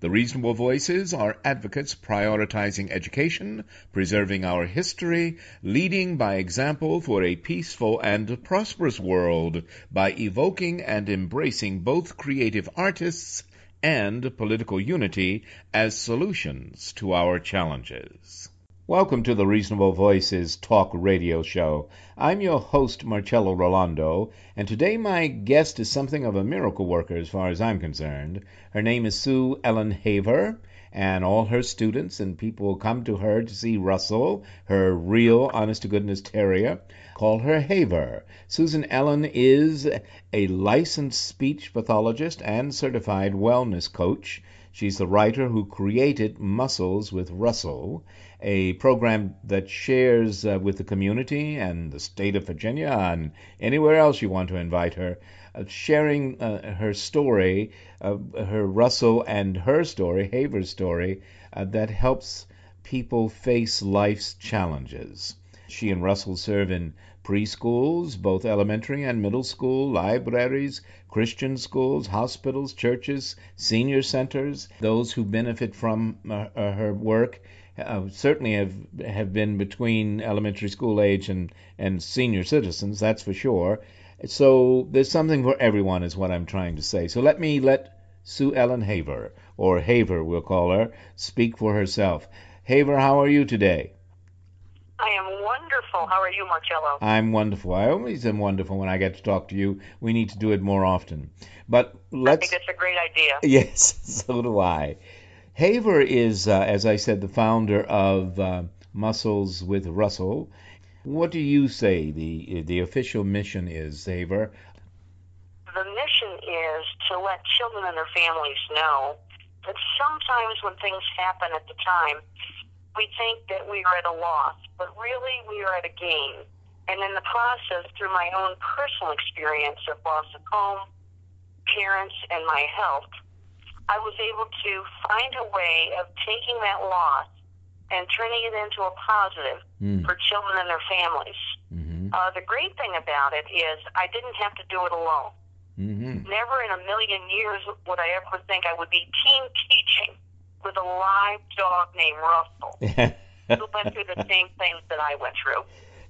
The reasonable voices are advocates prioritizing education, preserving our history, leading by example for a peaceful and prosperous world by evoking and embracing both creative artists and political unity as solutions to our challenges. Welcome to the Reasonable Voices Talk Radio Show. I'm your host, Marcello Rollando, and today my guest is something of a miracle worker as far as I'm concerned. Her name is Sue Ellen Haver, and all her students and people come to her to see Russell, her real, honest to goodness terrier. Call her Haver. Susan Ellen is a licensed speech pathologist and certified wellness coach. She's the writer who created Muscles with Russell a program that shares uh, with the community and the state of Virginia and anywhere else you want to invite her, uh, sharing uh, her story, uh, her Russell and her story, Haver's story, uh, that helps people face life's challenges. She and Russell serve in preschools, both elementary and middle school, libraries, Christian schools, hospitals, churches, senior centers, those who benefit from uh, her work uh, certainly have have been between elementary school age and and senior citizens. That's for sure. So there's something for everyone, is what I'm trying to say. So let me let Sue Ellen Haver, or Haver, we'll call her, speak for herself. Haver, how are you today? I am wonderful. How are you, Marcello? I'm wonderful. I always am wonderful when I get to talk to you. We need to do it more often. But let's. I think that's a great idea. Yes, so do I. Haver is, uh, as I said, the founder of uh, Muscles with Russell. What do you say the the official mission is, Haver? The mission is to let children and their families know that sometimes when things happen at the time, we think that we are at a loss, but really we are at a gain. And in the process, through my own personal experience of loss of home, parents, and my health, I was able to find a way of taking that loss and turning it into a positive mm. for children and their families. Mm-hmm. Uh, the great thing about it is I didn't have to do it alone. Mm-hmm. Never in a million years would I ever think I would be team teaching with a live dog named Russell who went through the same things that I went through.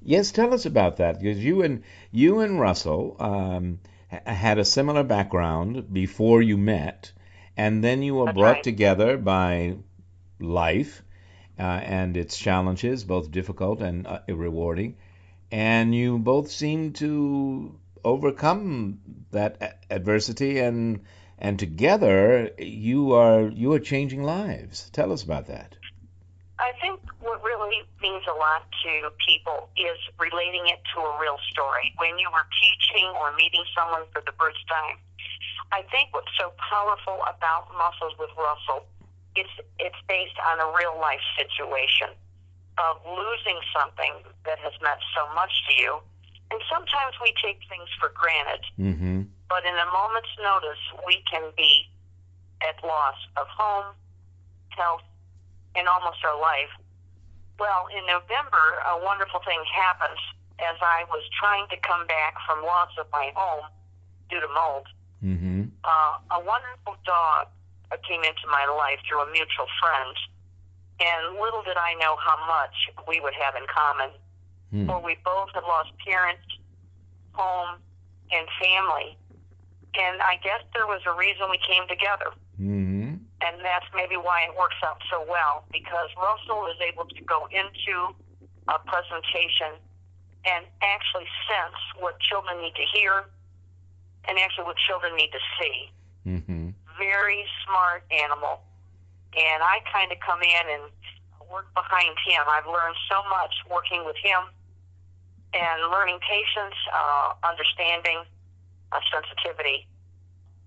Yes, tell us about that because you and you and Russell um, had a similar background before you met and then you were That's brought right. together by life uh, and its challenges, both difficult and uh, rewarding, and you both seem to overcome that adversity and and together you are you are changing lives. Tell us about that. I think what really means a lot to people is relating it to a real story. When you were teaching or meeting someone for the first time, I think what's so powerful about Muscles with Russell is it's based on a real life situation of losing something that has meant so much to you. And sometimes we take things for granted. Mm-hmm. But in a moment's notice, we can be at loss of home, health, and almost our life. Well, in November, a wonderful thing happened as I was trying to come back from loss of my home due to mold. Mm-hmm. Uh, a wonderful dog came into my life through a mutual friend And little did I know how much we would have in common. Hmm. For we both had lost parents, home, and family. And I guess there was a reason we came together. hmm And that's maybe why it works out so well because Russell is able to go into a presentation and actually sense what children need to hear and actually what children need to see. hmm Very smart animal. And I kind of come in and work behind him. I've learned so much working with him and learning patience, uh, understanding, uh, sensitivity.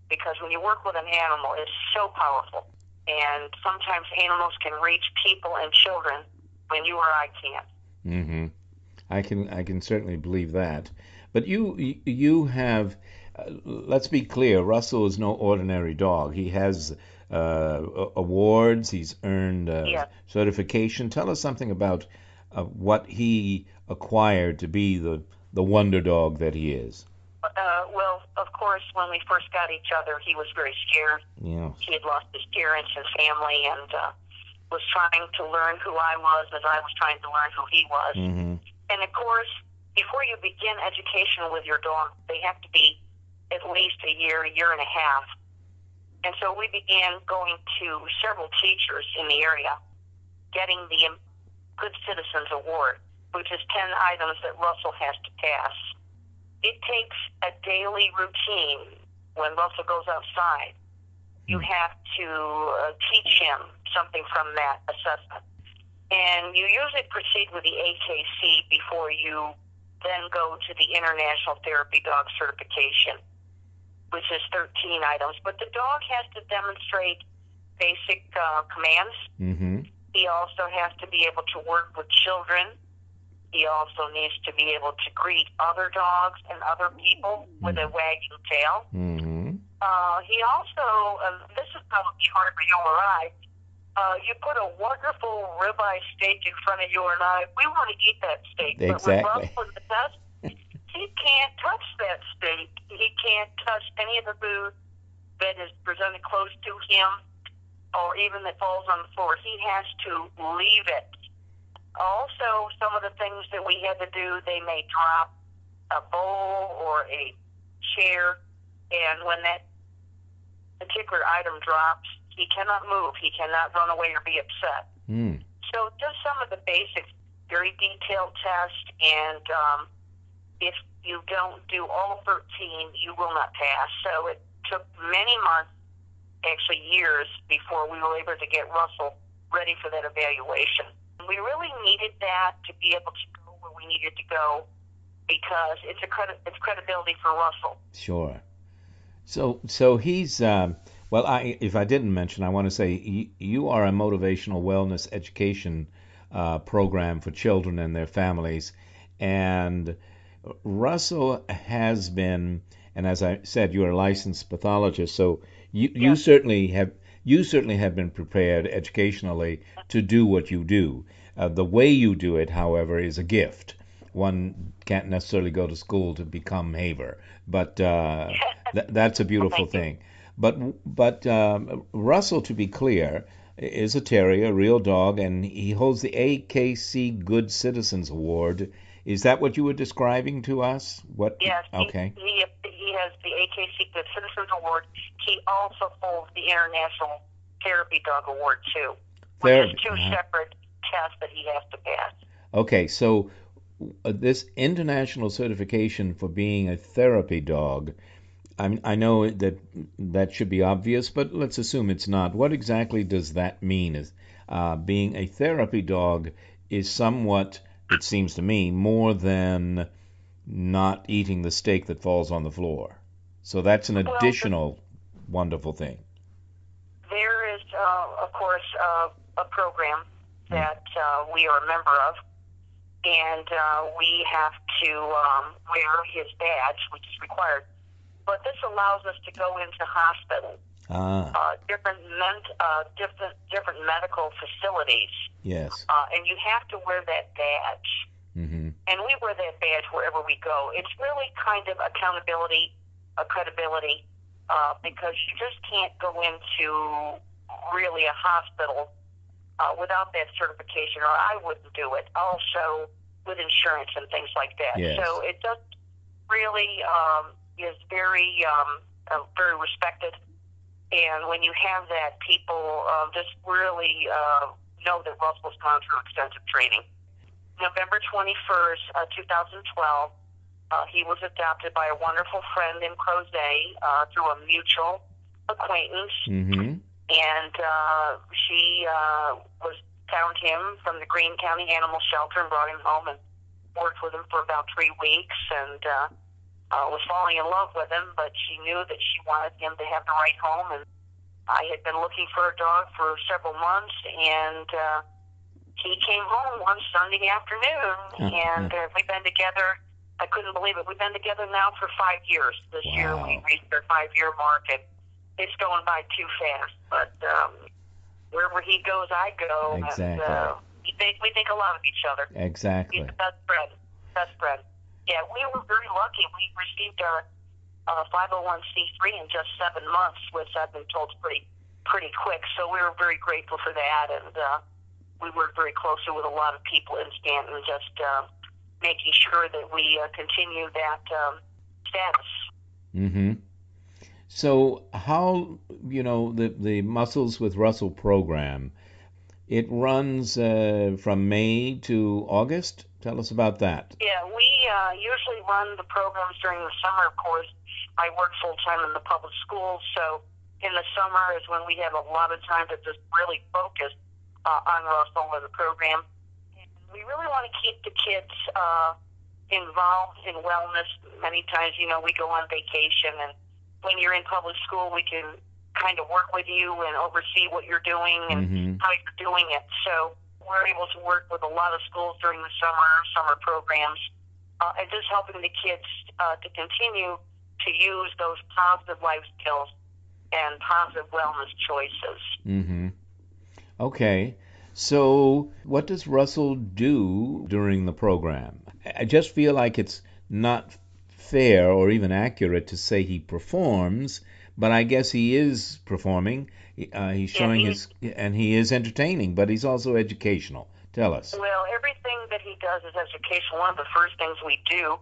Because when you work with an animal, it's so powerful. And sometimes animals can reach people and children when you or I can't. Mm-hmm. I can I can certainly believe that. But you you have uh, let's be clear. Russell is no ordinary dog. He has uh, awards. He's earned uh, Yes. certification. Tell us something about uh, what he acquired to be the the wonder dog that he is. Uh, well, of course, when we first got each other, he was very scared. Yeah. He had lost his parents and family and uh, was trying to learn who I was as I was trying to learn who he was. hmm And of course, before you begin education with your dog, they have to be at least a year, a year and a half. And so we began going to several teachers in the area, getting the Good Citizens Award, which is 10 items that Russell has to pass. It takes a daily routine when Russell goes outside. You have to uh, teach him something from that assessment. And you usually proceed with the AKC before you then go to the International Therapy Dog Certification, which is 13 items. But the dog has to demonstrate basic uh, commands. hmm He also has to be able to work with children. He also needs to be able to greet other dogs and other people with a wagging tail. hmm Uh, he also, uh, this is probably hard for you or I, uh, you put a wonderful ribeye steak in front of you and I, we want to eat that steak. Exactly. But with Russell the test, he can't touch that steak. He can't touch any of the food that is presented close to him or even that falls on the floor. He has to leave it. Also, some of the things that we had to do, they may drop a bowl or a chair, and when that particular item drops, he cannot move. He cannot run away or be upset. Mm. So just some of the basics, very detailed test, and um, if you don't do all 13, you will not pass. So it took many months, actually years, before we were able to get Russell ready for that evaluation. We really needed that to be able to go where we needed to go because it's a credit, it's credibility for Russell. Sure. So so he's um, well. I if I didn't mention, I want to say you, you are a motivational wellness education uh, program for children and their families, and Russell has been, and as I said, you're a licensed pathologist, so you you Yes. certainly have you certainly have been prepared educationally to do what you do. Uh, the way you do it, however, is a gift. One can't necessarily go to school to become Haver, but uh, th- that's a beautiful you. thing. But but um, Russell, to be clear, is a terrier, a real dog, and he holds the AKC Good Citizens Award. Is that what you were describing to us? What? Yes. Okay. He, he has the AKC Good Citizens Award. He also holds the International Therapy Dog Award too, which Therapy, is 2 uh-huh. separate tests that he has to pass. Okay, so uh, this international certification for being a therapy dog, I, I know that that should be obvious, but let's assume it's not. What exactly does that mean? Is uh, being a therapy dog is somewhat, it seems to me, more than not eating the steak that falls on the floor. So that's an Well, the- additional wonderful thing. There is, uh, of course, uh, a program that uh, we are a member of, and uh, we have to um, wear his badge, which is required. But this allows us to go into hospitals, Ah, uh, different ment- uh, different different medical facilities, yes. uh, and you have to wear that badge. And we wear that badge wherever we go. It's really kind of accountability, a credibility, uh, because you just can't go into really a hospital uh, without that certification, or I wouldn't do it. Also with insurance and things like that. Yes. So it just really um, is very um, uh, very respected. And when you have that, people uh, just really uh, know that Russell's gone through extensive training. November 21st, uh, 2012, uh, he was adopted by a wonderful friend in Crozet uh, through a mutual acquaintance. Mm-hmm. And uh, she uh, was found him from the Greene County Animal Shelter and brought him home and worked with him for about three weeks and uh, uh, was falling in love with him. But she knew that she wanted him to have the right home. And I had been looking for a dog for several months, and uh, he came home one Sunday afternoon, Uh-huh. and uh, we've been together. I couldn't believe it. We've been together now for five years. This year we reached our five-year mark, and it's going by too fast. But um, wherever he goes, I go. Exactly. And, uh, we think we think a lot of each other. Exactly. He's the best friend. Best friend. Yeah, we were very lucky. We received our uh, 501c3 in just seven months, which I've been told is pretty pretty quick. So we were very grateful for that, and uh, we worked very closely with a lot of people in Staunton, just uh, making sure that we uh, continue that um, status. Mm-hmm. So how you know the the Muscles with Russell program? It runs uh, from May to August. Tell us about that. Yeah, we uh, usually run the programs during the summer. Of course, I work full time in the public schools, so in the summer is when we have a lot of time to just really focus uh, on Russell and the program. We really want to keep the kids uh, involved in wellness. Many times, you know, we go on vacation, and when you're in public school, we can kind of work with you and oversee what you're doing and Mhm. how you're doing it. So we're able to work with a lot of schools during the summer, summer programs, uh, and just helping the kids uh, to continue to use those positive life skills and positive wellness choices. Mm-hmm. Okay. So what does Russell do during the program? I just feel like it's not fair or even accurate to say he performs, but I guess he is performing. Uh, he's Yeah, showing he- his, and he is entertaining, but he's also educational. Tell us. Well, everything that he does is educational. One of the first things we do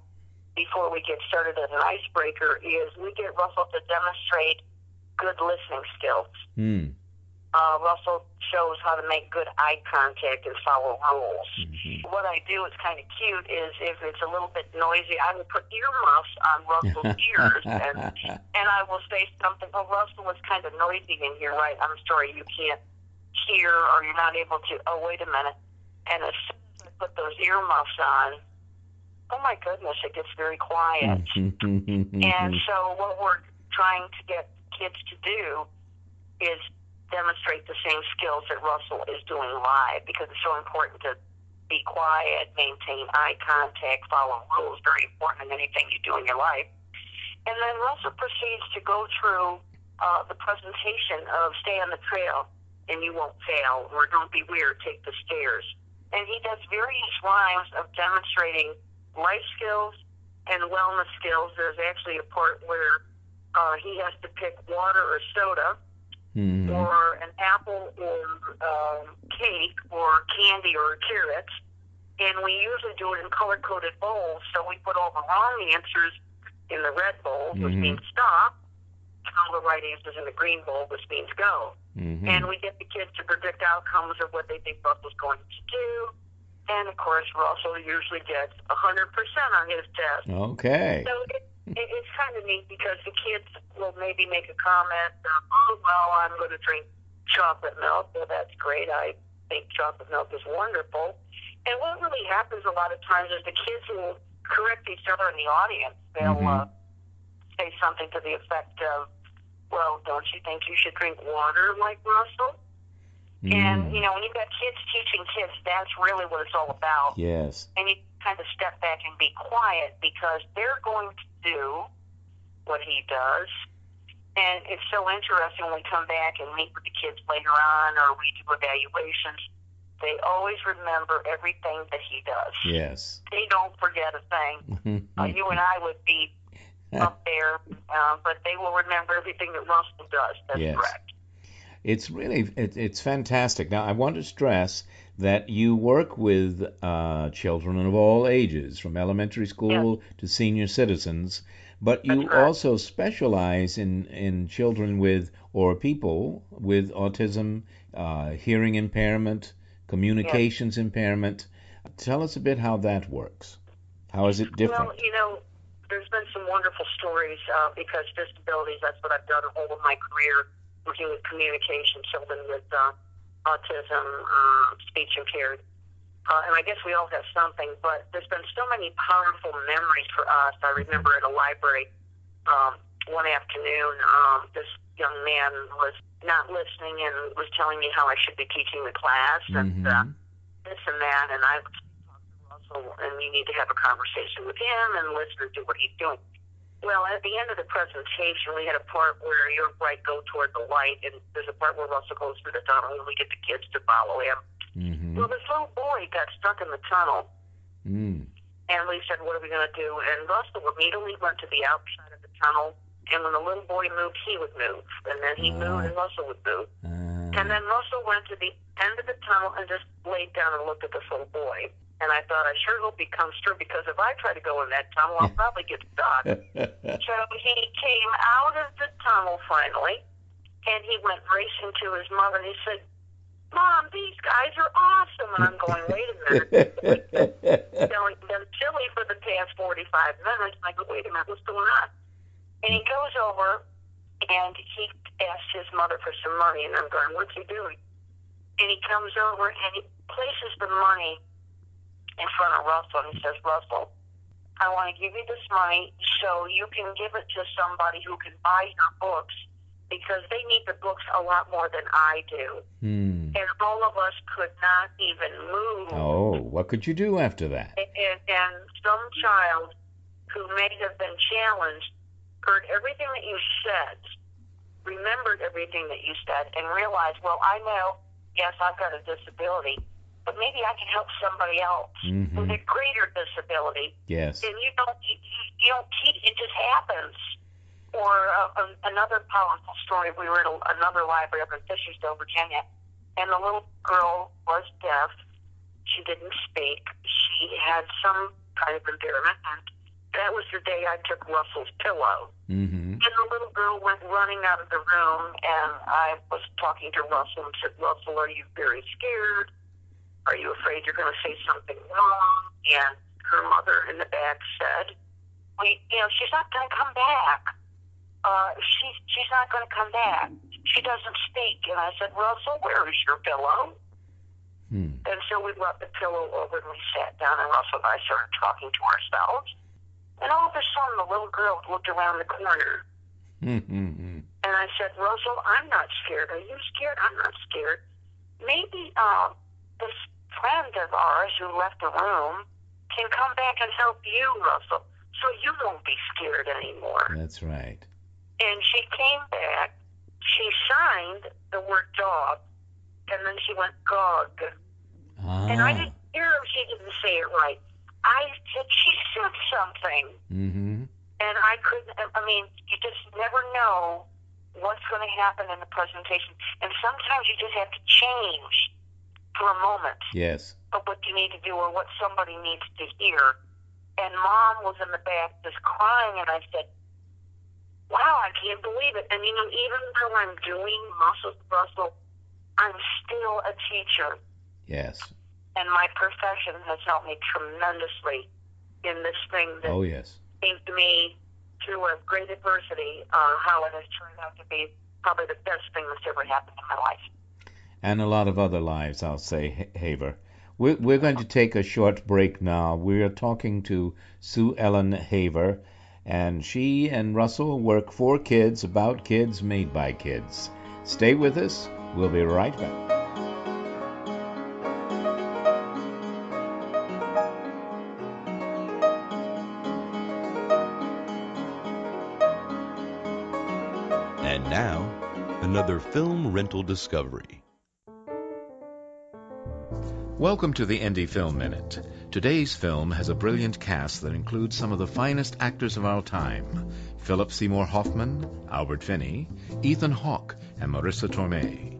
before we get started as an icebreaker is we get Russell to demonstrate good listening skills. Hmm. Uh, Russell shows how to make good eye contact and follow rules. Mhm. What I do is kind of cute is if it's a little bit noisy, I will put earmuffs on Russell's ears and and I will say something. Oh, Russell, it's kind of noisy in here, right? I'm sorry, you can't hear or you're not able to. Oh, wait a minute. And as soon as I put those earmuffs on, oh my goodness, it gets very quiet. Mm-hmm. And so what we're trying to get kids to do is demonstrate the same skills that Russell is doing live because it's so important to be quiet, maintain eye contact, follow rules, very important in anything you do in your life. And then Russell proceeds to go through uh, the presentation of stay on the trail and you won't fail or don't be weird, take the stairs. And he does various rhymes of demonstrating life skills and wellness skills. There's actually a part where uh, he has to pick water or soda Mhm. or an apple or um, cake or candy or carrots. And we usually do it in color coded bowls. So we put all the wrong answers in the red bowl, which Mhm. means stop, and all the right answers in the green bowl, which means go. Mhm. And we get the kids to predict outcomes of what they think Russell's going to do. And of course, Russell usually gets 100% on his test. Okay. So it, it, it's kind of neat because the kids will maybe make a comment, uh, oh, well, I'm going to drink chocolate milk. Well, that's great. I think chocolate milk is wonderful. And what really happens a lot of times is the kids will correct each other in the audience. They'll Mhm. uh, say something to the effect of, well, don't you think you should drink water like Russell? And, Mm. you know, when you've got kids teaching kids, that's really what it's all about Yes. and you kind of step back and be quiet because they're going to do what he does. And it's so interesting when we come back and meet with the kids later on or we do evaluations. They always remember everything that he does. Yes. They don't forget a thing. Uh, you and I would be up there, uh, but they will remember everything that Russell does. That's Yes. correct. It's really it, it's fantastic. Now I want to stress that you work with uh, children of all ages, from elementary school to senior citizens, but you correct. also specialize in in children with or people with autism, uh, hearing impairment, communications impairment. Tell us a bit how that works. How is it different? Well, you know, there's been some wonderful stories uh, because disabilities, that's what I've done all of my career, working with communication, children with uh, autism, uh, speech impaired. Uh, and I guess we all have something, but there's been so many powerful memories for us. I remember at a library um, one afternoon, um, this young man was not listening and was telling me how I should be teaching the class and uh, Mhm. this and that. And I talked to Russell, and you need to have a conversation with him and listen to what he's doing. Well, at the end of the presentation, we had a part where you're right, go toward the light, and there's a part where Russell goes through the tunnel, and we get the kids to follow him. Mhm. Well, this little boy got stuck in the tunnel, Mm. and we said, "What are we going to do?" And Russell immediately went to the outside of the tunnel, and when the little boy moved, he would move, and then he Ah. moved, and Russell would move. Ah. And then Russell went to the end of the tunnel and just laid down and looked at this little boy. And I thought, I sure hope he comes through because if I try to go in that tunnel, I'll probably get stuck. so he came out of the tunnel finally, and he went racing to his mother, and he said, Mom, these guys are awesome. And I'm going, wait a minute. feeling been silly for the past 45 minutes. And I go, wait a minute, what's going on? And he goes over and he asks his mother for some money. And I'm going, what's he doing? And he comes over and he places the money in front of Russell and he says, Russell, I want to give you this money so you can give it to somebody who can buy your books because they need the books a lot more than I do. Hmm. And all of us could not even move Oh, what could you do after that? and, and, and some child who may have been challenged heard everything that you said, remembered everything that you said, and realized, well, I know, yes, I've got a disability, but maybe I can help somebody else Mhm. with a greater disability. Yes. And you don't, you, you don't teach, it just happens. Or uh, um, another powerful story, we were at a, another library up in Fishersville, Virginia, and the little girl was deaf. She didn't speak. She had some kind of impairment, and that was the day I took Russell's pillow. Mm-hmm. And the little girl went running out of the room, and I was talking to Russell and said, Russell, are you very scared? Are you afraid you're going to say something wrong? And her mother in the back said, we, you know, she's not going to come back. Uh, she, she's not going to come back. She doesn't speak. And I said, Russell, where is your pillow? Hmm. And so we brought the pillow over and we sat down, and Russell and I started talking to ourselves. And all of a sudden, the little girl looked around the corner, Mm-hmm. and I said, Russell, I'm not scared. Are you scared? I'm not scared. Maybe uh, this friend of ours who left the room can come back and help you, Russell, so you won't be scared anymore. That's right. And she came back. She signed the word dog, and then she went gog. Ah. And I didn't hear her. She didn't say it right. I said she said something, Mm-hmm. and I couldn't. I mean, you just never know what's going to happen in the presentation, and sometimes you just have to change for a moment Yes. of what you need to do or what somebody needs to hear. And mom was in the back just crying, and I said, "Wow, I can't believe it." And you know, even though I'm doing muscle Russell, I'm still a teacher Yes. and my profession has helped me tremendously in this thing that Oh, yes. seems to me through a great adversity uh, how it has turned out to be probably the best thing that's ever happened in my life. And a lot of other lives, I'll say, Haver. We're, we're going to take a short break now. We're talking to Sue Ellen Haver, and she and Russell work for kids, about kids, made by kids. Stay with us. We'll be right back. And now, another film rental discovery. Welcome to the Indie Film Minute. Today's film has a brilliant cast that includes some of the finest actors of our time Philip Seymour Hoffman, Albert Finney, Ethan Hawke, and Marisa Tomei.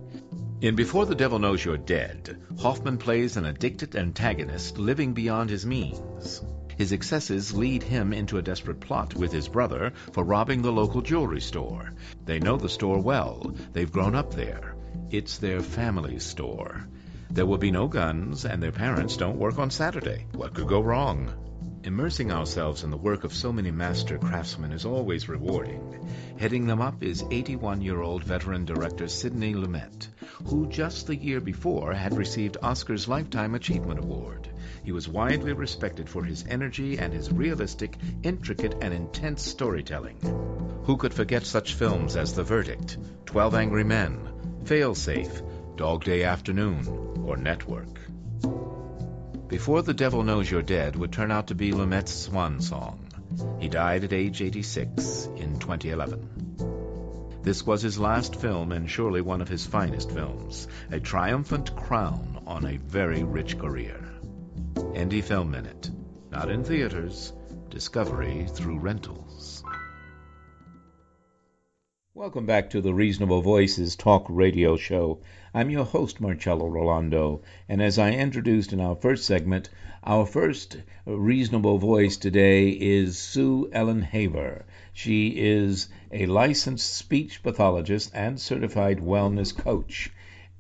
In Before the Devil Knows You're Dead, Hoffman plays an addicted antagonist living beyond his means. His excesses lead him into a desperate plot with his brother for robbing the local jewelry store. They know the store well. They've grown up there. It's their family store. There will be no guns, and their parents don't work on Saturday. What could go wrong? Immersing ourselves in the work of so many master craftsmen is always rewarding. Heading them up is 81 year old veteran director Sidney Lumet, who just the year before had received Oscar's Lifetime Achievement Award. He was widely respected for his energy and his realistic, intricate, and intense storytelling. Who could forget such films as The Verdict, Twelve Angry Men, Failsafe, Dog Day Afternoon, or Network? Before the Devil Knows You're Dead would turn out to be Lumet's swan song. He died at age 86 in 2011. This was his last film and surely one of his finest films, a triumphant crown on a very rich career. Indie Film Minute. Not in theaters, discovery through rentals. Welcome back to the Reasonable Voices Talk Radio Show. I'm your host, Marcello Rollando, and as I introduced in our first segment, our first reasonable voice today is Sue Ellen Haver. She is a licensed speech pathologist and certified wellness coach,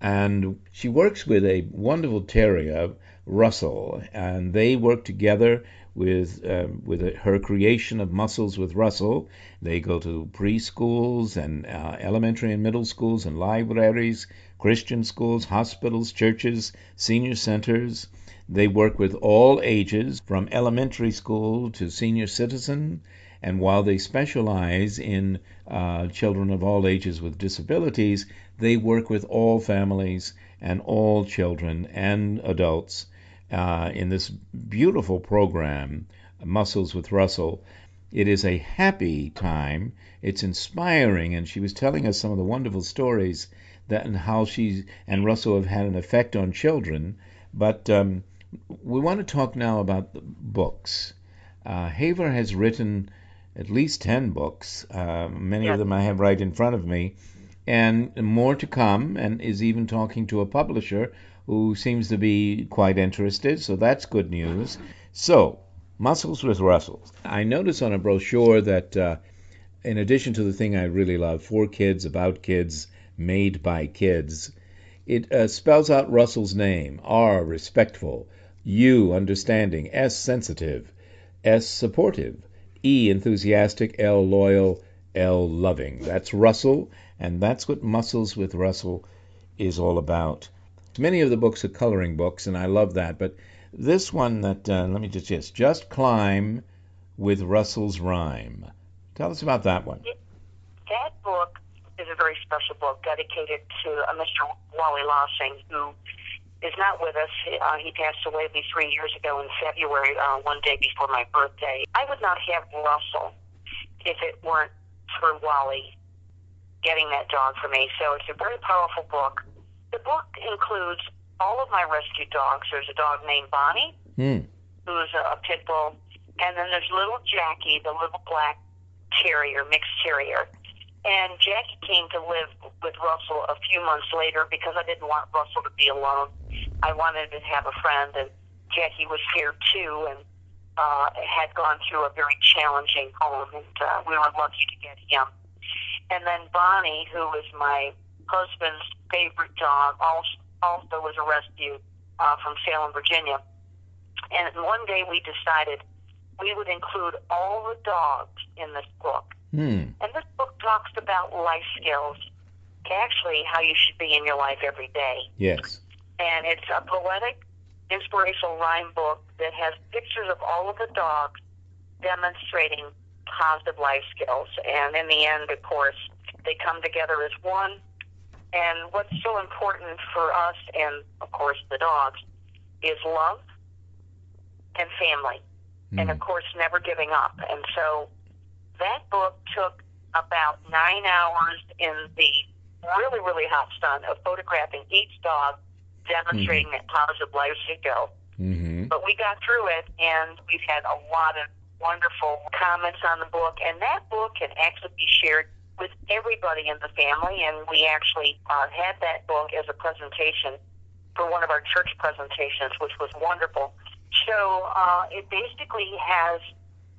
and she works with a wonderful terrier, Russell, and they work together with uh, with her creation of Muscles with Russell. They go to preschools and uh, elementary and middle schools and libraries, Christian schools, hospitals, churches, senior centers. They work with all ages, from elementary school to senior citizen. And while they specialize in uh, children of all ages with disabilities, they work with all families and all children and adults uh, in this beautiful program, Muscles with Russell. It is a happy time. It's inspiring, and she was telling us some of the wonderful stories that and how she and Russell have had an effect on children. But um, we want to talk now about the books. Uh, Haver has written at least ten books. Uh, many of them I have right in front of me, and more to come. And is even talking to a publisher who seems to be quite interested, so that's good news. So, Muscles with Russell. I notice on a brochure that, uh, in addition to the thing I really love, For Kids, About Kids, Made by Kids, it uh, spells out Russell's name R, respectful, U, understanding, S, sensitive, S, supportive, E, enthusiastic, L, loyal, L, loving. That's Russell, and that's what Muscles with Russell is all about. Many of the books are coloring books, and I love that. But this one that uh, let me just yes, just climb with Russell's rhyme. Tell us about that one. That book is a very special book dedicated to uh, Mr. Wally Lossing, who is not with us. Uh, he passed away three years ago in February, uh, one day before my birthday. I would not have Russell if it weren't for Wally getting that dog for me. So it's a very powerful book. The book includes all of my rescue dogs. There's a dog named Bonnie, mm. who's a, a pit bull, and then there's little Jackie, the little black terrier, mixed terrier. And Jackie came to live with Russell a few months later because I didn't want Russell to be alone. I wanted to have a friend, and Jackie was here too, and uh, had gone through a very challenging home, and uh, we were lucky to get him. And then Bonnie, who was my husband's favorite dog, also, was a rescue uh, from Salem, Virginia. And one day we decided we would include all the dogs in this book. Hmm. And this book talks about life skills, actually how you should be in your life every day. Yes. And it's a poetic, inspirational rhyme book that has pictures of all of the dogs demonstrating positive life skills. And in the end, of course, they come together as one and what's so important for us and, of course, the dogs is love and family. Mm. And, of course, never giving up. And so that book took about nine hours in the really, really hot sun of photographing each dog, demonstrating mm-hmm. that positive life should go. Mm-hmm. But we got through it, and we've had a lot of wonderful comments on the book. And that book can actually be shared with everybody in the family, and we actually uh, had that book as a presentation for one of our church presentations, which was wonderful. So uh, it basically has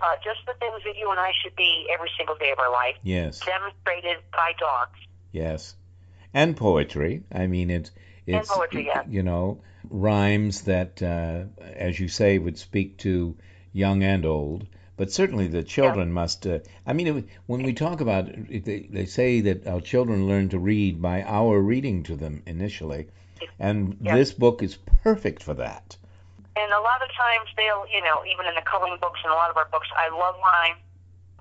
uh, just the things that you and I should be every single day of our life, Yes. demonstrated by dogs. Yes. And poetry. I mean, it's it's poetry, yeah. you know rhymes that, uh, as you say, would speak to young and old. But certainly the children must. Uh, I mean, when we talk about, it, they, they say that our children learn to read by our reading to them initially, and Yeah. this book is perfect for that. And a lot of times they'll, you know, even in the coloring books and a lot of our books, I love rhyme.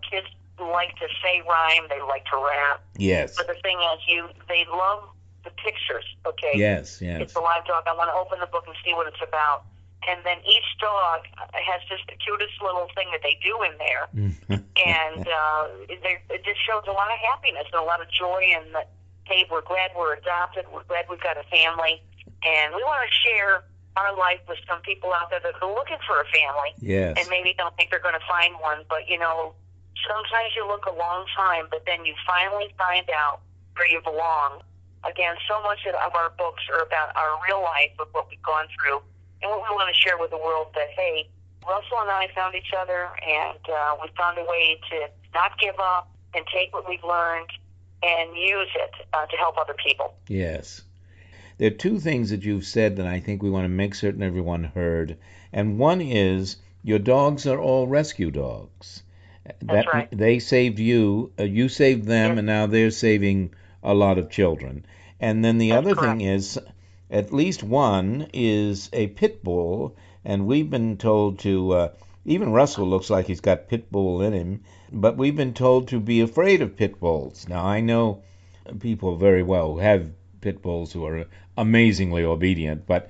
Kids like to say rhyme. They like to rap. Yes. But the thing is, you they love the pictures. Okay. Yes. Yes. It's a live dog. I want to open the book and see what it's about. And then each dog has just the cutest little thing that they do in there, and uh, it just shows a lot of happiness and a lot of joy. And that hey, we're glad we're adopted. We're glad we've got a family, and we want to share our life with some people out there that are looking for a family yes. and maybe don't think they're going to find one. But you know, sometimes you look a long time, but then you finally find out where you belong. Again, so much of our books are about our real life of what we've gone through and what we want to share with the world. That hey, Russell and I found each other, and uh, we found a way to not give up and take what we've learned and use it uh, to help other people. Yes. There are two things that you've said that I think we want to make certain everyone heard. And one is your dogs are all rescue dogs. That's right. They saved you, uh, you saved them, Yes. and now they're saving a lot of children. And then the That's other correct. thing is at least one is a pit bull, and we've been told to, uh, even Russell looks like he's got pit bull in him, but we've been told to be afraid of pit bulls. Now, I know people very well who have pit bulls who are amazingly obedient, but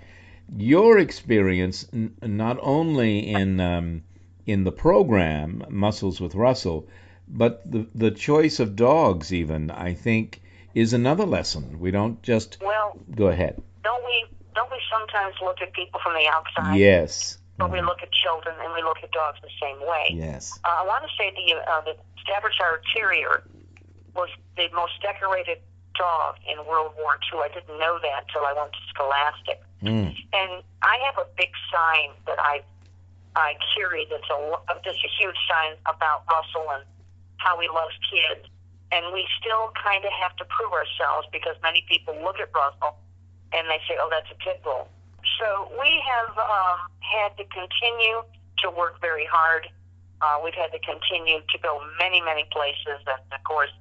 your experience, n- not only in um, in the program Muscles with Russell, but the the choice of dogs, even I think, is another lesson. We don't just Well, go ahead. don't we? Don't we sometimes look at people from the outside? Yes. But we look at children and we look at dogs the same way. Yes. Uh, I want to say the uh, the Staffordshire Terrier was the most decorated dog in World War II. I didn't know that until I went to Scholastic. Mm. And I have a big sign that I I carry that's a just a huge sign about Russell and how he loves kids. And we still kind of have to prove ourselves because many people look at Russell and they say, "Oh, that's a pit bull." So we have um, had to continue to work very hard. Uh, we've had to continue to go many, many places, and of course,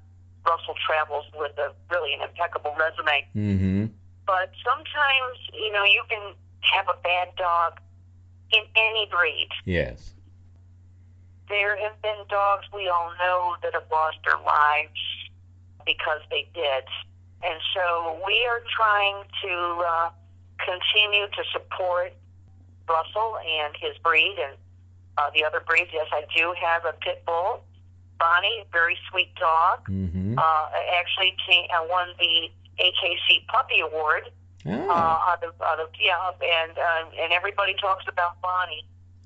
Russell travels with a really an impeccable resume Mm-hmm. but sometimes you know you can have a bad dog in any breed. Yes. There have been dogs we all know that have lost their lives because they did, and so we are trying to uh, continue to support Russell and his breed and uh, the other breeds. Yes, I do have a pit bull, Bonnie, very sweet dog. Mm-hmm. Uh, actually, came, uh, won the AKC Puppy Award. Ah. uh, out of out of yeah, and uh, and everybody talks about Bonnie.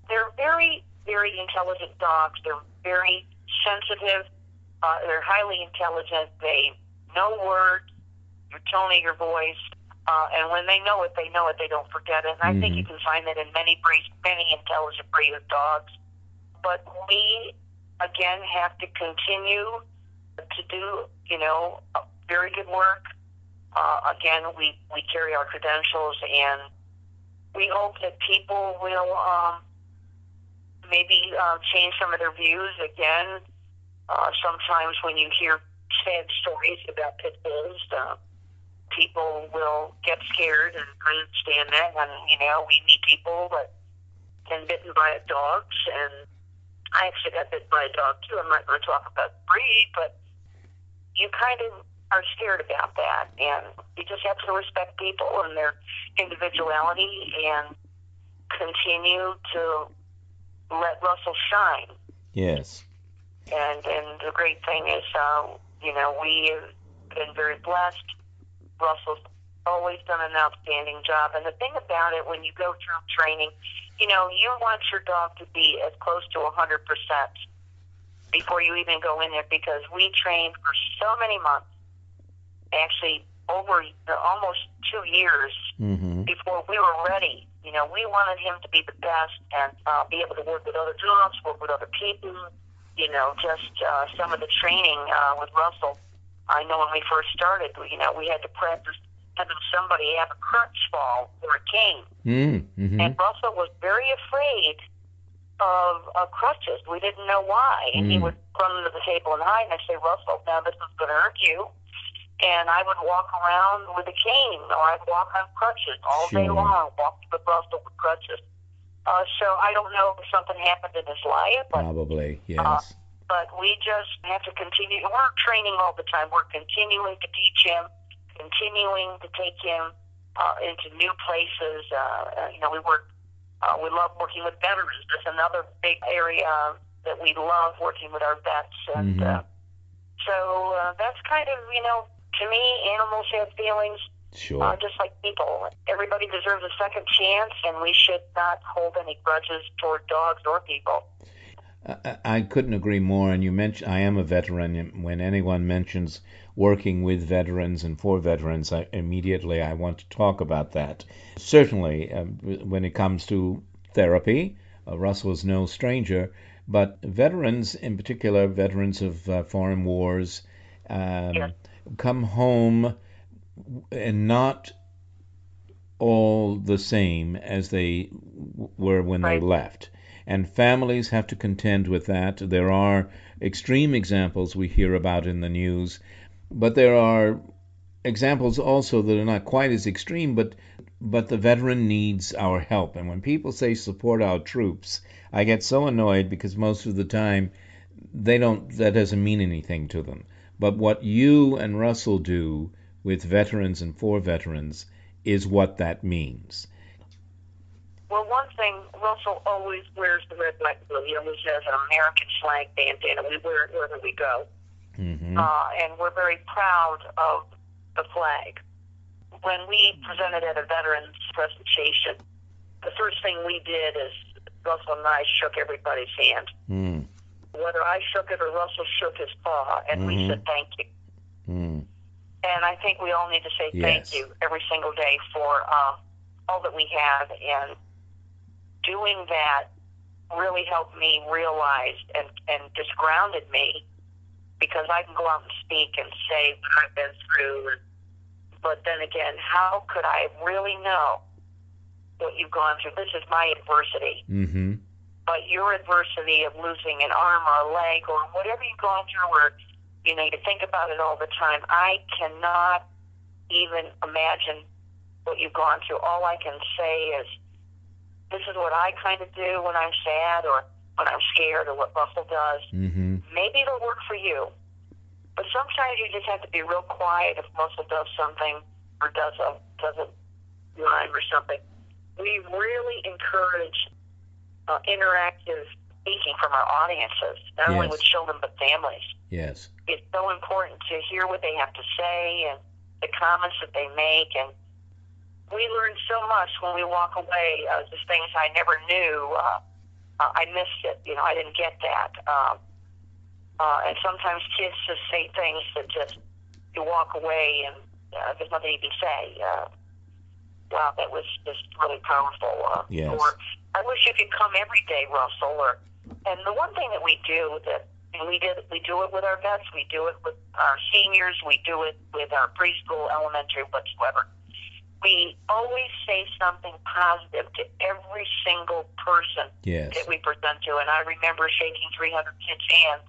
They're very very intelligent dogs. They're very sensitive. Uh, they're highly intelligent. They know words, your tone of your voice, uh, and when they know it, they know it. They don't forget it. And I think Mhm. you can find that in many breeds, many intelligent breed of dogs. But we again have to continue to do you know very good work uh, again, we, we carry our credentials, and we hope that people will um, maybe uh, change some of their views. Again, uh, sometimes when you hear sad stories about pit bulls, uh, people will get scared, and I understand that. And you know, we meet people that been bitten by dogs, and I actually got bitten by a dog too. I'm not going to talk about breed, but you kind of are scared about that, and you just have to respect people and their individuality and continue to let Russell shine. Yes. And and the great thing is, uh, you know, we have been very blessed. Russell's always done an outstanding job. And the thing about it, when you go through training, you know, you want your dog to be as close to 100% before you even go in there because we trained for so many months, actually over almost two years Mm-hmm. before we were ready. You know, we wanted him to be the best and uh, be able to work with other dogs, work with other people. You know, just uh, some of the training uh, with Russell. I know when we first started, you know, we had to practice having somebody have a crutch fall or a cane. Mm-hmm. And Russell was very afraid of, of crutches. We didn't know why. And he Mm. would run under the table and hide. And I'd say, Russell, now this is going to hurt you. And I would walk around with a cane or I'd walk on crutches all day long, walk with Russell with crutches. Uh, so I don't know if something happened in his life, but Probably, yes. Uh, but we just have to continue. We're training all the time. We're continuing to teach him, continuing to take him uh, into new places. Uh, uh, you know, we work. Uh, we love working with veterans. That's another big area that we love working with our vets, and Mhm. uh, so uh, that's kind of you know, to me, animals have feelings sure. uh, just like people. Everybody deserves a second chance, and we should not hold any grudges toward dogs or people. I, I couldn't agree more. And you mentioned I am a veteran. When anyone mentions working with veterans and for veterans, I, immediately I want to talk about that. Certainly, um, when it comes to therapy, uh, Russell is no stranger. But veterans, in particular, veterans of uh, foreign wars, um, Yes. come home and not all the same as they w- were when they left. And families have to contend with that. There are extreme examples we hear about in the news, but there are examples also that are not quite as extreme, but but the veteran needs our help. And when people say support our troops, I get so annoyed because most of the time they don't that doesn't mean anything to them. But what you and Russell do with veterans and for veterans is what that means. Well, one thing, Russell always wears the red, black, blue. He always has an American flag bandana. We wear it wherever we go. Hmm Uh, and we're very proud of the flag. When we presented at a veterans presentation, the first thing we did is Russell and I shook everybody's hand. Mm. Whether I shook it or Russell shook his paw, and we Mhm. said thank you. Mm. And I think we all need to say Yes. thank you every single day for uh, all that we have. And doing that really helped me realize and, and just grounded me because I can go out and speak and say what I've been through. But then again, how could I really know what you've gone through? This is my adversity. hmm But your adversity of losing an arm or a leg or whatever you've gone through or you know, you think about it all the time. I cannot even imagine what you've gone through. All I can say is, this is what I kind of do when I'm sad or when I'm scared or what Russell does. hmm Maybe it'll work for you. But sometimes you just have to be real quiet if Russell does something or does a, doesn't rhyme or something. We really encourage uh, interactive speaking from our audiences, not only with children but families Yes. it's so important to hear what they have to say and the comments that they make. And we learn so much when we walk away. Uh, just things I never knew. Uh, uh, I missed it. You know, I didn't get that. Um, uh, and sometimes kids just say things that just you walk away and uh, there's nothing you can say. Uh, wow, that was just really powerful. Uh, Yes. Or I wish you could come every day, Russell. Or and the one thing that we do that and we did we do it with our vets, we do it with our seniors, we do it with our preschool, elementary, whatsoever. We always say something positive to every single person Yes. that we present to. And I remember shaking 300 kids' hands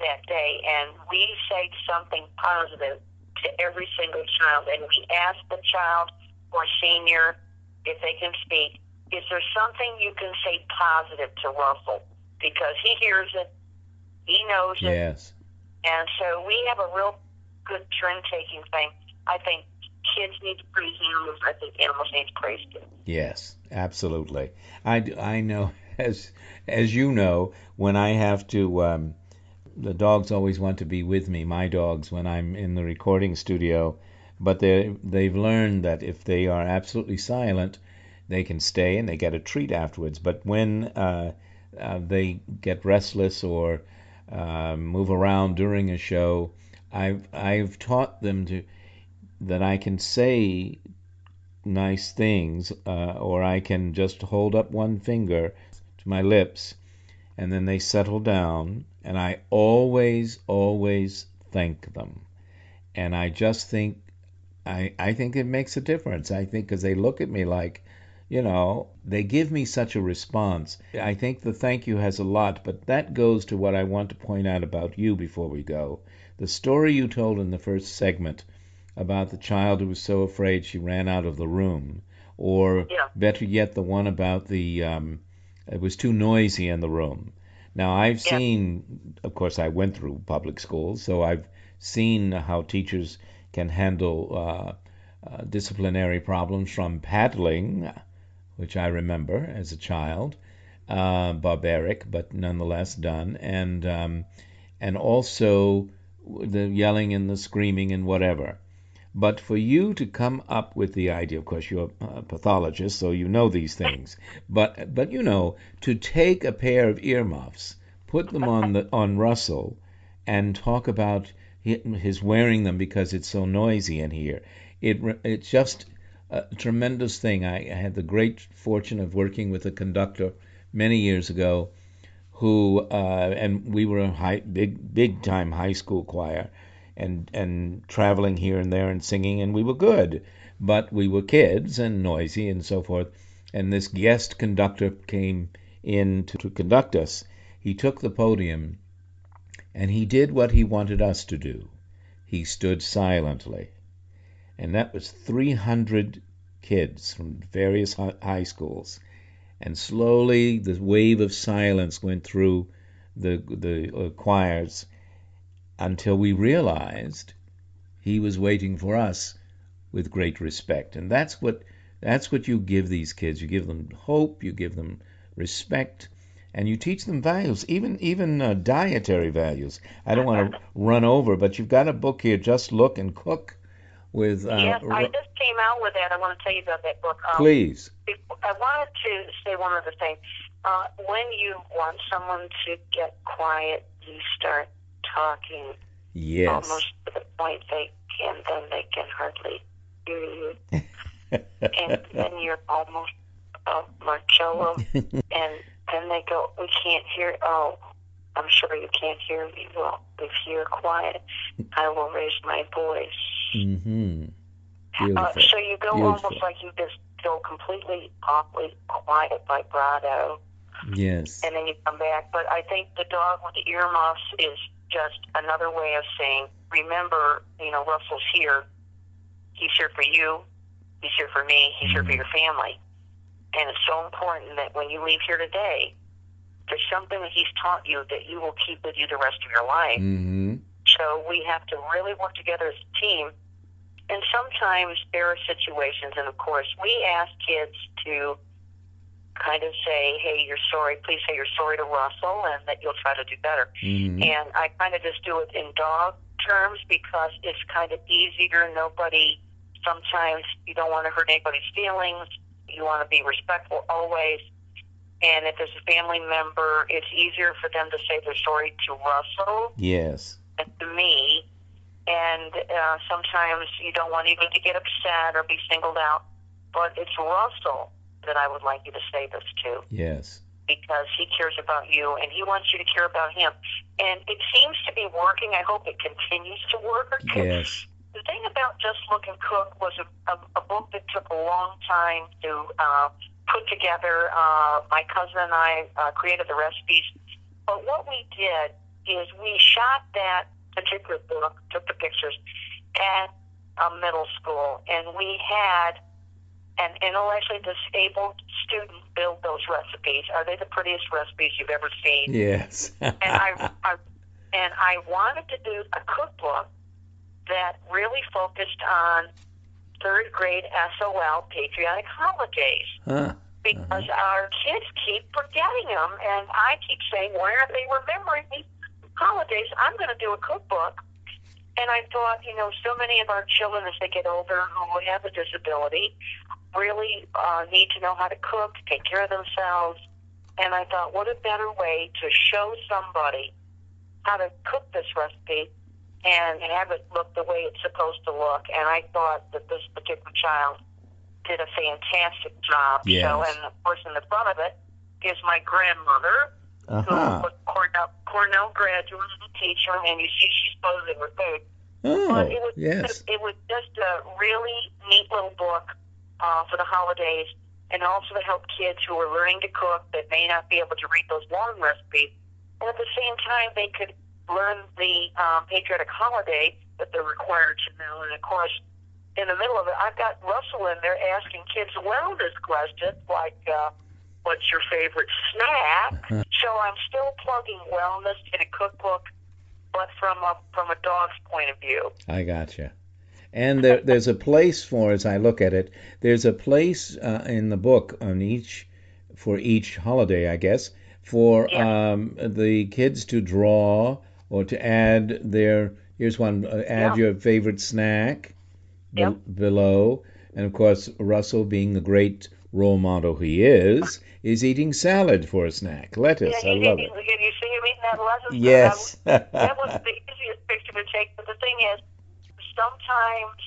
that day, and we say something positive to every single child. And we ask the child or senior, if they can speak, is there something you can say positive to Russell? Because he hears it, he knows it, Yes. and so we have a real good trend taking thing. I think kids need to praise animals. I think animals need to praise kids. Yes, absolutely. I, I know, as as you know, when I have to, um, the dogs always want to be with me. My dogs when I'm in the recording studio, but they they've learned that if they are absolutely silent, they can stay and they get a treat afterwards. But when uh, uh, they get restless or uh, move around during a show, I've I've taught them to that I can say nice things, uh, or I can just hold up one finger to my lips, and then they settle down, and I always, always thank them, and I just think, I I think it makes a difference. I think because they look at me like, you know, they give me such a response. I think the thank you has a lot, but that goes to what I want to point out about you before we go. The story you told in the first segment about the child who was so afraid she ran out of the room, or Yeah. better yet, the one about the um, it was too noisy in the room. Now I've Yeah. seen, of course, I went through public schools, so I've seen how teachers can handle uh, uh, disciplinary problems from paddling, which I remember as a child, uh, barbaric but nonetheless done, and um, and also the yelling and the screaming and whatever. But for you to come up with the idea, of course, you're a pathologist, so you know these things. But but you know to take a pair of earmuffs, put them on the on Russell, and talk about his wearing them because it's so noisy in here. It it's just a tremendous thing. I, I had the great fortune of working with a conductor many years ago, who uh, and we were a high, big big time high school choir, and and traveling here and there and singing, and we were good, but we were kids and noisy and so forth. And this guest conductor came in to, to conduct us. He took the podium, and he did what he wanted us to do. He stood silently, and that was 300 kids from various high schools. And slowly, the wave of silence went through the the uh, choirs until we realized he was waiting for us with great respect. And that's what that's what you give these kids. You give them hope. You give them respect. And you teach them values, even even uh, dietary values. I don't want to run over, but you've got a book here. Just look and cook with. Uh, yes, I just came out with that. I want to tell you about that book. Um, please. I wanted to say one other thing. Uh, when you want someone to get quiet, you start talking Yes. almost to the point they can, then they can hardly hear you, and then you're almost uh, Marcello, and then they go, "We can't hear." Oh, I'm sure you can't hear me. Well, if you're quiet, I will raise my voice. mm-hmm. Uh, so you go Beautiful. almost like you just go completely awfully quiet vibrato, Yes. and then you come back. But I think the dog with the earmuffs is just another way of saying, remember, you know, Russell's here. He's here for you. He's here for me. He's here for Mhm. your family. And it's so important that when you leave here today, there's something that he's taught you that you will keep with you the rest of your life. Mm-hmm. So we have to really work together as a team. And sometimes there are situations, and of course, we ask kids to kind of say, hey, you're sorry, please say you're sorry to Russell, and that you'll try to do better. Mm-hmm. And I kind of just do it in dog terms because it's kind of easier. Nobody, sometimes you don't want to hurt anybody's feelings. You want to be respectful always. And if there's a family member, it's easier for them to say they're sorry to Russell Yes. and to me. And uh, sometimes you don't want even to get upset or be singled out. But it's Russell that I would like you to say this to Yes. because he cares about you and he wants you to care about him. And it seems to be working. I hope it continues to work. Yes. The thing about Just Look and Cook was a, a, a book that took a long time to uh, put together. Uh, my cousin and I uh, created the recipes. But what we did is we shot that particular book, took the pictures at a middle school, and we had an intellectually disabled student build those recipes. Are they the prettiest recipes you've ever seen? Yes. and I, I and I wanted to do a cookbook that really focused on third grade SOL patriotic holidays huh. Uh-huh. because our kids keep forgetting them, and I keep saying, "Why aren't they remembering these holidays?" I'm going to do a cookbook. And I thought, you know, so many of our children, as they get older, who have a disability, really uh, need to know how to cook, take care of themselves. And I thought, what a better way to show somebody how to cook this recipe and have it look the way it's supposed to look. And I thought that this particular child did a fantastic job. Yes. So, and of course, in the front of it is my grandmother, Uh-huh. who was Cornell, Cornell graduate and a teacher, and you see she's posing with food. Oh, But it was yes. it was just a really neat little book uh, for the holidays, and also to help kids who are learning to cook that may not be able to read those long recipes, and at the same time they could learn the um, patriotic holiday that they're required to know. And of course, in the middle of it, I've got Russell in there asking kids wellness questions like. Uh, What's your favorite snack? so I'm still plugging wellness in a cookbook, but from a from a dog's point of view. I gotcha. And there, there's a place for, as I look at it, there's a place uh, in the book on each, for each holiday, I guess, for Yeah. um, the kids to draw or to add their. Here's one. Uh, add Yeah. your favorite snack be- below, and of course Russell, being the great role model he is, is eating salad for a snack. Lettuce, Yeah, I love it. you, you see him eating that lettuce? Yes. That, was- that was the easiest picture to take. But the thing is, sometimes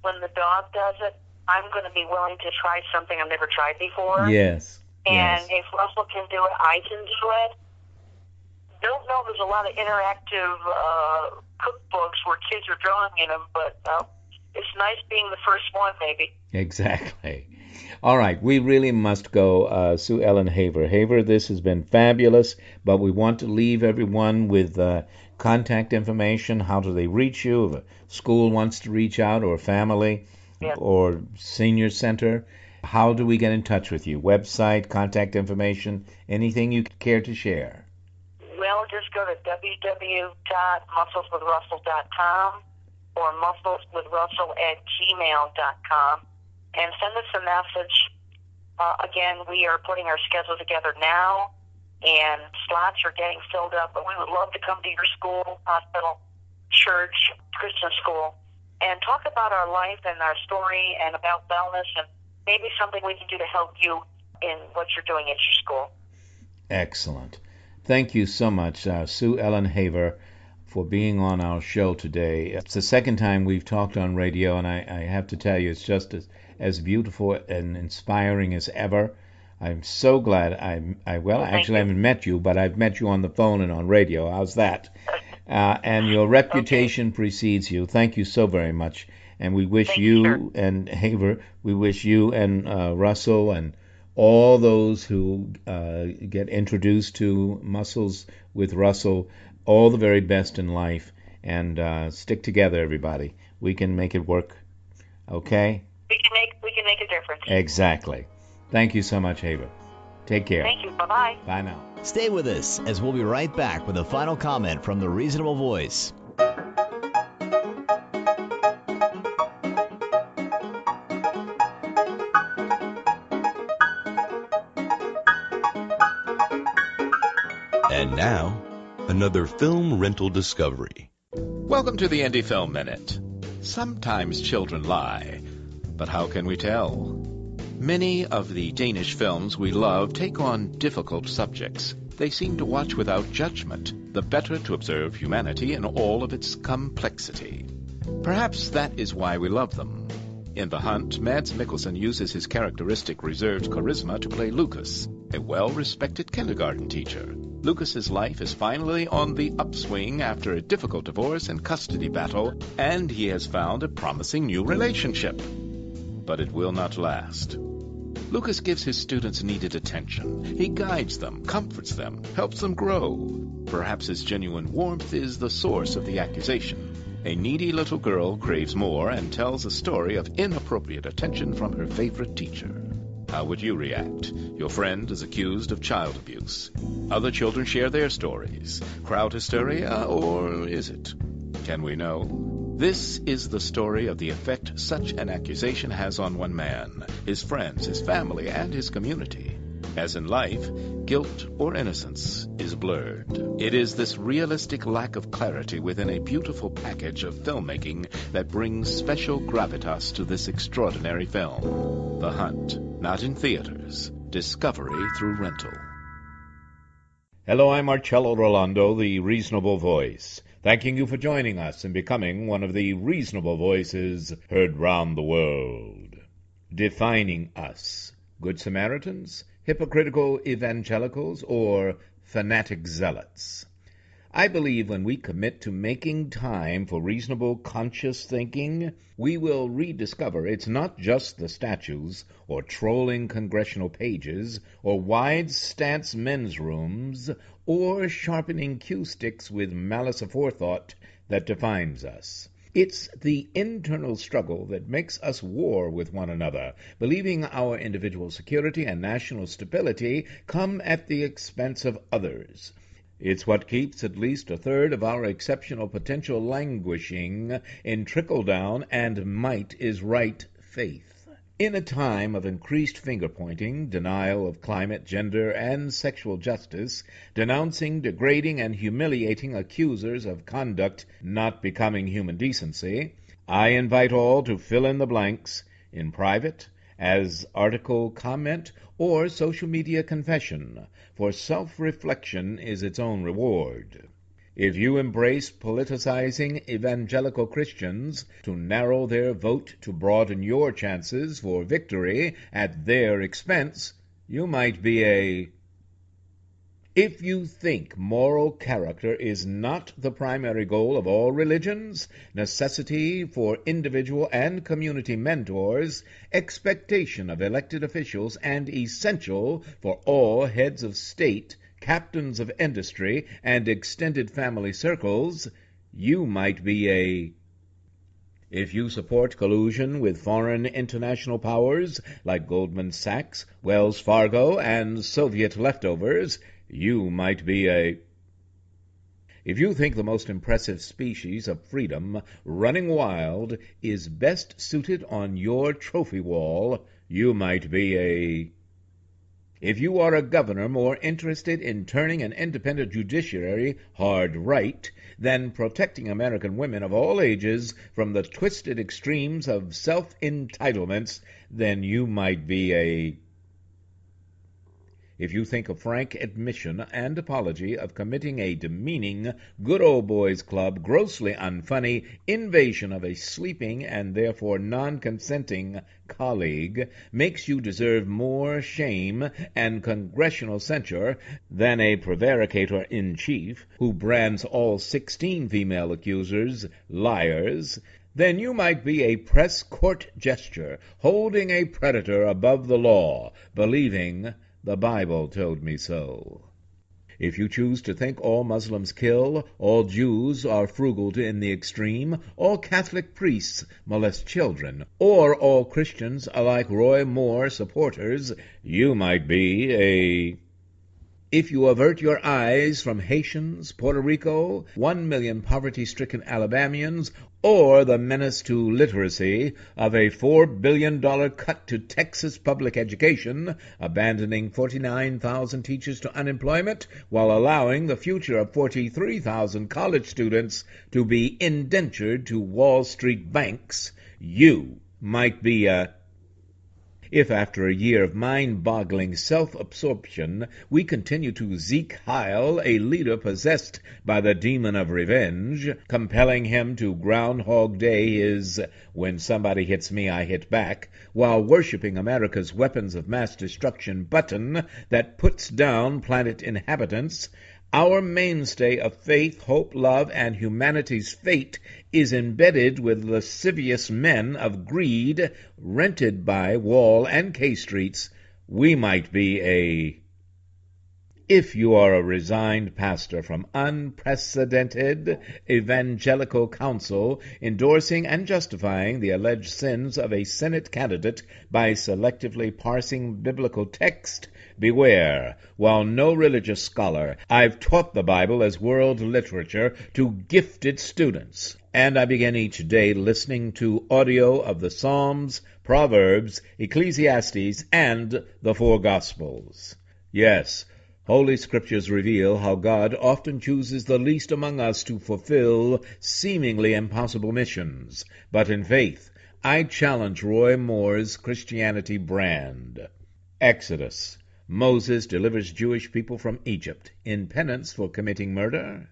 when the dog does it, I'm going to be willing to try something I've never tried before. yes. And yes. if Russell can do it, I can do it. Don't know there's a lot of interactive uh, cookbooks where kids are drawing in them, but uh, it's nice being the first one, maybe. Exactly. All right, we really must go, uh, Sue Ellen Haver. Haver, this has been fabulous, but we want to leave everyone with uh, contact information. How do they reach you? If a school wants to reach out, or family, or senior center, how do we get in touch with you? Website, contact information, anything you care to share? Well, just go to www.muscleswithrussell.com or muscleswithrussell at gmail.com and send us a message. Uh, again, we are putting our schedule together now, and slots are getting filled up, but we would love to come to your school, hospital, church, Christian school, and talk about our life and our story and about wellness and maybe something we can do to help you in what you're doing at your school. Excellent. Thank you so much, uh, Sue Ellen Haver, for being on our show today. It's the second time we've talked on radio, and I, I have to tell you, it's just as, as beautiful and inspiring as ever. I'm so glad I, I well, actually, I haven't met you, but I've met you on the phone and on radio. How's that? Uh, and your reputation precedes you. Thank you so very much. And we wish Thank you you, and Haver, we wish you and uh, Russell and all those who uh, get introduced to Muscles with Russell all the very best in life. And uh, stick together, everybody. We can make it work. Okay? We can make we can make a difference. Exactly. Thank you so much, Haver. Take care. Thank you. Bye bye. Bye now. Stay with us as we'll be right back with a final comment from the Reasonable Voice. And now, another film rental discovery. Welcome to the Indie Film Minute. Sometimes children lie, but how can we tell? Many of the Danish films we love take on difficult subjects. They seem to watch without judgment, the better to observe humanity in all of its complexity. Perhaps that is why we love them. In The Hunt, Mads Mikkelsen uses his characteristic reserved charisma to play Lucas, a well-respected kindergarten teacher. Lucas's life is finally on the upswing after a difficult divorce and custody battle, and he has found a promising new relationship. But it will not last. Lucas gives his students needed attention. He guides them, comforts them, helps them grow. Perhaps his genuine warmth is the source of the accusation. A needy little girl craves more and tells a story of inappropriate attention from her favorite teacher. How would you react? Your friend is accused of child abuse. Other children share their stories. Crowd hysteria, or is it? Can we know? This is the story of the effect such an accusation has on one man, his friends, his family, and his community. As in life, guilt or innocence is blurred. It is this realistic lack of clarity within a beautiful package of filmmaking that brings special gravitas to this extraordinary film. The Hunt, not in theaters, discovery through rental. Hello, I'm Marcello Rollando, the Reasonable Voice, thanking you for joining us and becoming one of the reasonable voices heard round the world. Defining us Good Samaritans, hypocritical evangelicals, or fanatic zealots? I believe when we commit to making time for reasonable conscious thinking, we will rediscover it's not just the statues, or trolling congressional pages, or wide stance men's rooms, or sharpening cue sticks with malice aforethought that defines us. It's the internal struggle that makes us war with one another, believing our individual security and national stability come at the expense of others. It's what keeps at least a third of our exceptional potential languishing in trickle down and might is right faith. In a time of increased finger pointing, denial of climate, gender, and sexual justice, denouncing, degrading, and humiliating accusers of conduct not becoming human decency, I invite all to fill in the blanks in private, as article comment, or social media confession, for self reflection is its own reward. If you embrace politicizing evangelical Christians to narrow their vote to broaden your chances for victory at their expense, you might be a if you think moral character is not the primary goal of all religions, necessity for individual and community mentors, expectation of elected officials, and essential for all heads of state, captains of industry, and extended family circles, you might be a if you support collusion with foreign international powers like Goldman Sachs, Wells Fargo, and Soviet leftovers, you might be a if you think the most impressive species of freedom, running wild, is best suited on your trophy wall, you might be a if you are a governor more interested in turning an independent judiciary hard right than protecting American women of all ages from the twisted extremes of self entitlements, then you might be a if you think a frank admission and apology of committing a demeaning, good old boys club, grossly unfunny invasion of a sleeping and therefore non consenting colleague makes you deserve more shame and congressional censure than a prevaricator in chief who brands all sixteen female accusers liars, then you might be a press court gesture holding a predator above the law, believing the Bible told me so. If you choose to think all Muslims kill, all Jews are frugal in the extreme, all Catholic priests molest children, or all Christians are like Roy Moore supporters, you might be a if you avert your eyes from Haitians, Puerto Rico, one million poverty stricken Alabamians, or the menace to literacy of a $4 billion cut to Texas public education, abandoning 49,000 teachers to unemployment while allowing the future of 43,000 college students to be indentured to Wall Street banks, you might be a if after a year of mind-boggling self-absorption we continue to Sieg Heil a leader possessed by the demon of revenge, compelling him to Groundhog Day his when somebody hits me I hit back, while worshiping America's weapons of mass destruction button that puts down planet inhabitants, our mainstay of faith, hope, love, and humanity's fate is embedded with lascivious men of greed, rented by Wall and K Streets. We might be a if you are a resigned pastor from unprecedented evangelical counsel endorsing and justifying the alleged sins of a Senate candidate by selectively parsing biblical text, beware. While no religious scholar, I've taught the Bible as world literature to gifted students. And I begin each day listening to audio of the Psalms, Proverbs, Ecclesiastes, and the four Gospels. Yes, Holy Scriptures reveal how God often chooses the least among us to fulfill seemingly impossible missions. But in faith, I challenge Roy Moore's Christianity brand. Exodus. Moses delivers Jewish people from Egypt in penance for committing murder.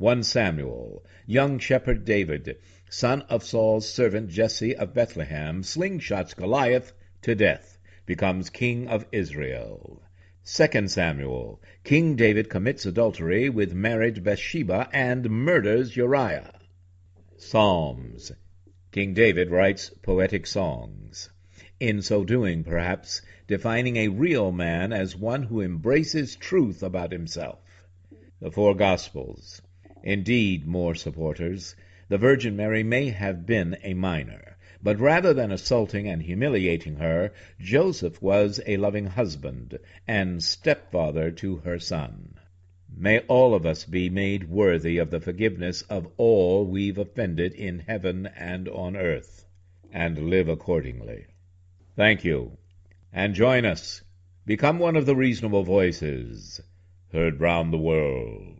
1 Samuel, young shepherd David, son of Saul's servant Jesse of Bethlehem, slingshots Goliath to death, becomes king of Israel. 2 Samuel, King David commits adultery with married Bathsheba and murders Uriah. Psalms, King David writes poetic songs. In so doing, perhaps, defining a real man as one who embraces truth about himself. The four Gospels, Indeed, Moore supporters, the Virgin Mary may have been a minor, but rather than assaulting and humiliating her, Joseph was a loving husband and stepfather to her son. May all of us be made worthy of the forgiveness of all we've offended in heaven and on earth, and live accordingly. Thank you, and join us. Become one of the reasonable voices heard round the world.